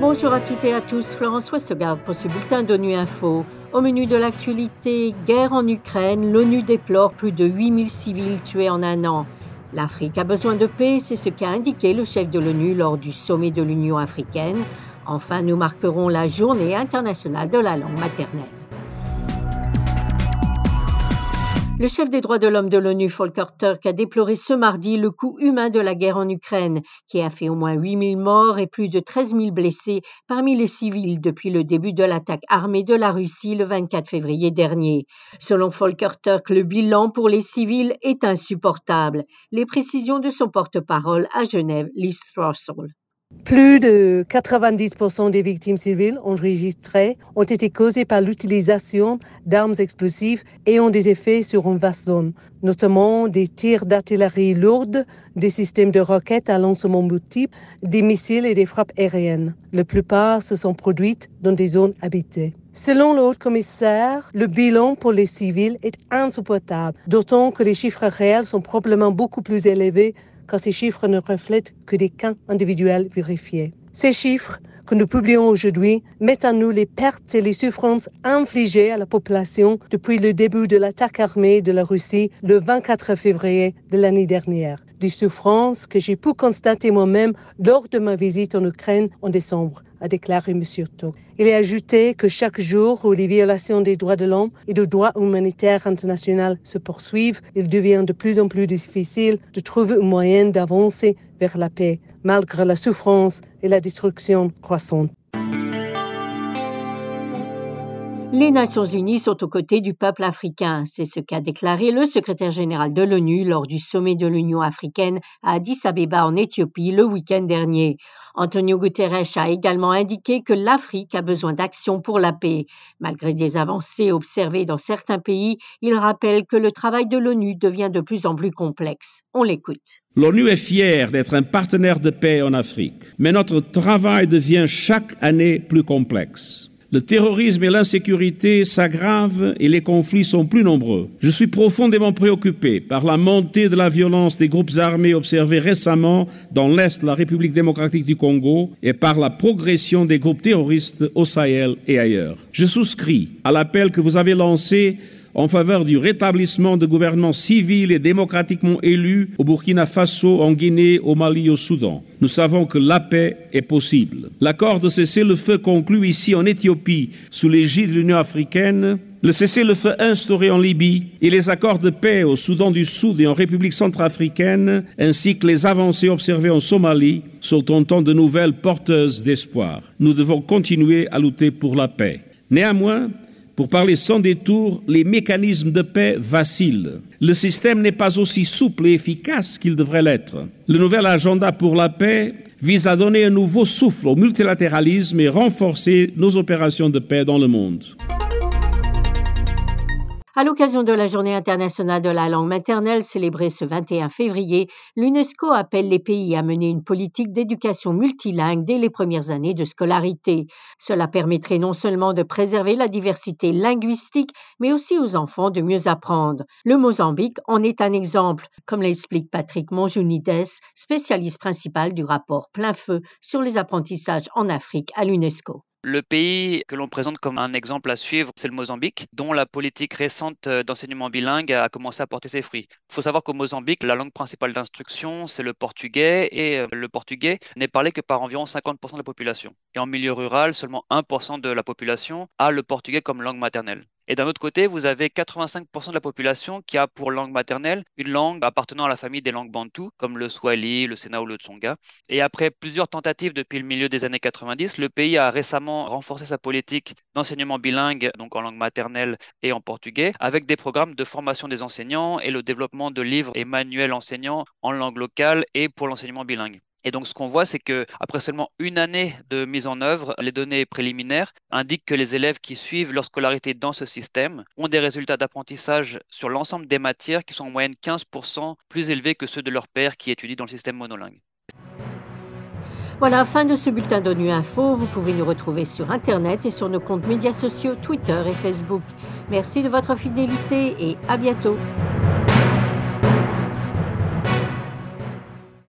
Bonjour à toutes et à tous, Florence Westgard pour ce bulletin d'ONU Info. Au menu de l'actualité, guerre en Ukraine, l'ONU déplore plus de 8000 civils tués en un an. L'Afrique a besoin de paix, c'est ce qu'a indiqué le chef de l'ONU lors du sommet de l'Union africaine. Enfin, nous marquerons la journée internationale de la langue maternelle. Le chef des droits de l'homme de l'ONU, Volker Turk, a déploré ce mardi le coût humain de la guerre en Ukraine, qui a fait au moins 8000 morts et plus de 13 000 blessés parmi les civils depuis le début de l'attaque armée de la Russie le 24 février dernier. Selon Volker Turk, le bilan pour les civils est insupportable. Les précisions de son porte-parole à Genève, Liz Throssell. Plus de 90% des victimes civiles enregistrées ont été causées par l'utilisation d'armes explosives ayant des effets sur une vaste zone, notamment des tirs d'artillerie lourde, des systèmes de roquettes à lancement multiple, des missiles et des frappes aériennes. La plupart se sont produites dans des zones habitées. Selon le haut commissaire, le bilan pour les civils est insupportable, d'autant que les chiffres réels sont probablement beaucoup plus élevés car ces chiffres ne reflètent que des cas individuels vérifiés. Ces chiffres que nous publions aujourd'hui mettent à nous les pertes et les souffrances infligées à la population depuis le début de l'attaque armée de la Russie le 24 février de l'année dernière. Des souffrances que j'ai pu constater moi-même lors de ma visite en Ukraine en décembre a déclaré M. Turk. Il a ajouté que chaque jour où les violations des droits de l'homme et du droit humanitaire international se poursuivent, il devient de plus en plus difficile de trouver un moyen d'avancer vers la paix, malgré la souffrance et la destruction croissante. Les Nations Unies sont aux côtés du peuple africain. C'est ce qu'a déclaré le secrétaire général de l'ONU lors du sommet de l'Union africaine à Addis Abeba en Éthiopie le week-end dernier. Antonio Guterres a également indiqué que l'Afrique a besoin d'action pour la paix. Malgré des avancées observées dans certains pays, il rappelle que le travail de l'ONU devient de plus en plus complexe. On l'écoute. L'ONU est fière d'être un partenaire de paix en Afrique, mais notre travail devient chaque année plus complexe. Le terrorisme et l'insécurité s'aggravent et les conflits sont plus nombreux. Je suis profondément préoccupé par la montée de la violence des groupes armés observés récemment dans l'Est de la République démocratique du Congo et par la progression des groupes terroristes au Sahel et ailleurs. Je souscris à l'appel que vous avez lancé en faveur du rétablissement de gouvernements civils et démocratiquement élus au Burkina Faso, en Guinée, au Mali au Soudan. Nous savons que la paix est possible. L'accord de cessez-le-feu conclu ici en Éthiopie sous l'égide de l'Union africaine, le cessez-le-feu instauré en Libye et les accords de paix au Soudan du Sud et en République centrafricaine, ainsi que les avancées observées en Somalie, sont autant de nouvelles porteuses d'espoir. Nous devons continuer à lutter pour la paix. Néanmoins, pour parler sans détour, les mécanismes de paix vacillent. Le système n'est pas aussi souple et efficace qu'il devrait l'être. Le nouvel agenda pour la paix vise à donner un nouveau souffle au multilatéralisme et renforcer nos opérations de paix dans le monde. À l'occasion de la Journée internationale de la langue maternelle célébrée ce 21 février, l'UNESCO appelle les pays à mener une politique d'éducation multilingue dès les premières années de scolarité. Cela permettrait non seulement de préserver la diversité linguistique, mais aussi aux enfants de mieux apprendre. Le Mozambique en est un exemple, comme l'explique Patrick Monjunides, spécialiste principal du rapport Plein Feu sur les apprentissages en Afrique à l'UNESCO. Le pays que l'on présente comme un exemple à suivre, c'est le Mozambique, dont la politique récente euh, d'enseignement bilingue a commencé à porter ses fruits. Il faut savoir qu'au Mozambique, la langue principale d'instruction, c'est le portugais, et euh, le portugais n'est parlé que par environ 50% de la population. Et en milieu rural, seulement 1% de la population a le portugais comme langue maternelle. Et d'un autre côté, vous avez 85% de la population qui a pour langue maternelle une langue appartenant à la famille des langues bantoues, comme le swahili, le sena ou le tsonga. Et après plusieurs tentatives depuis le milieu des années 90, le pays a récemment renforcé sa politique d'enseignement bilingue, donc en langue maternelle et en portugais, avec des programmes de formation des enseignants et le développement de livres et manuels enseignants en langue locale et pour l'enseignement bilingue. Et donc, ce qu'on voit, c'est que après seulement une année de mise en œuvre, les données préliminaires indiquent que les élèves qui suivent leur scolarité dans ce système ont des résultats d'apprentissage sur l'ensemble des matières qui sont en moyenne 15% plus élevés que ceux de leurs pairs qui étudient dans le système monolingue. Voilà, fin de ce bulletin d'ONU Info. Vous pouvez nous retrouver sur Internet et sur nos comptes médias sociaux Twitter et Facebook. Merci de votre fidélité et à bientôt.